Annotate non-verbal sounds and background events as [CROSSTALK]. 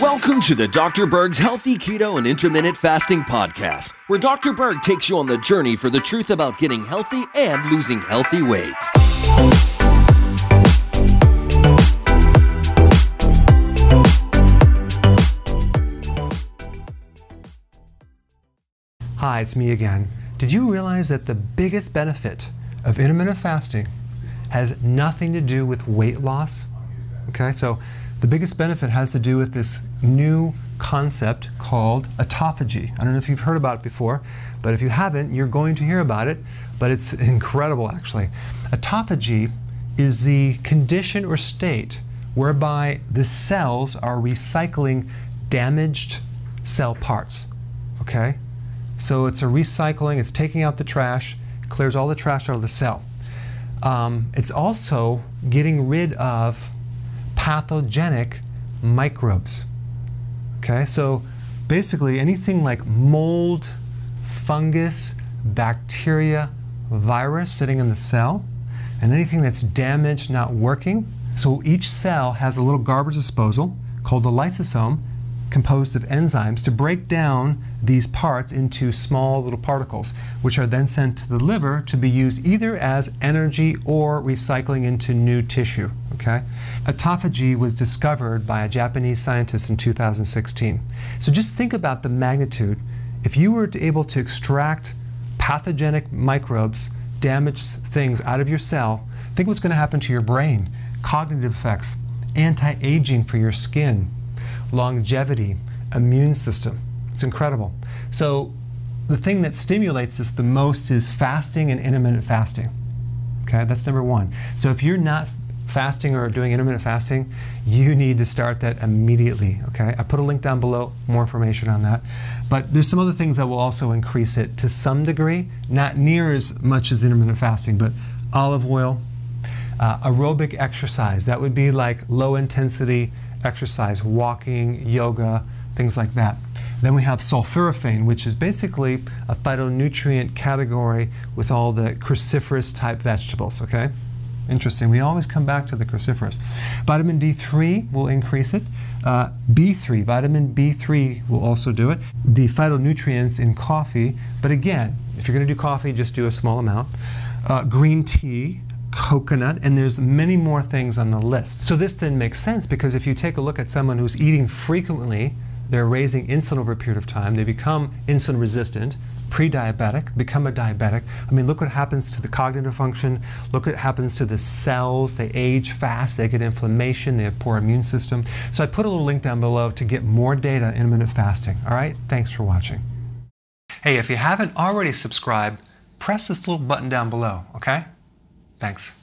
Welcome to the Dr. Berg's Healthy Keto and Intermittent Fasting Podcast, where Dr. Berg takes you on the journey for the truth about getting healthy and losing healthy weight. Hi, it's me again. Did you realize that the biggest benefit of intermittent fasting has nothing to do with weight loss? Okay, so the biggest benefit has to do with this new concept called autophagy. I don't know if you've heard about it before, but if you haven't, you're going to hear about it, but it's [LAUGHS] incredible actually. Autophagy is the condition or state whereby the cells are recycling damaged cell parts. Okay? So it's a recycling, it's taking out the trash, clears all the trash out of the cell. Um, it's also getting rid of pathogenic microbes. Okay, so basically anything like mold, fungus, bacteria, virus sitting in the cell, and anything that's damaged, not working. So each cell has a little garbage disposal called a lysosome composed of enzymes to break down these parts into small little particles, which are then sent to the liver to be used either as energy or recycling into new tissue. Okay? Autophagy was discovered by a Japanese scientist in 2016. So just think about the magnitude. If you were able to extract pathogenic microbes, damaged things out of your cell, think what's going to happen to your brain, cognitive effects, anti aging for your skin, longevity, immune system. It's incredible. So the thing that stimulates this the most is fasting and intermittent fasting. Okay, that's number one. So if you're not fasting or doing intermittent fasting, you need to start that immediately. Okay, I put a link down below, more information on that. But there's some other things that will also increase it to some degree, not near as much as intermittent fasting, but olive oil, uh, aerobic exercise. That would be like low intensity exercise, walking, yoga, things like that. Then we have sulforaphane, which is basically a phytonutrient category with all the cruciferous type vegetables, okay? Interesting. We always come back to the cruciferous. Vitamin D3 will increase it. Uh, B3, vitamin B3 will also do it. The phytonutrients in coffee, but again, if you're going to do coffee, just do a small amount. Uh, green tea, coconut, and there's many more things on the list. So this then makes sense because if you take a look at someone who's eating frequently, they're raising insulin over a period of time, they become insulin resistant, pre-diabetic, become a diabetic. I mean, look what happens to the cognitive function. Look what happens to the cells. They age fast. They get inflammation. They have poor immune system. So I put a little link down below to get more data in intermittent fasting. All right? Thanks for watching. Hey, if you haven't already subscribed, press this little button down below, okay? Thanks.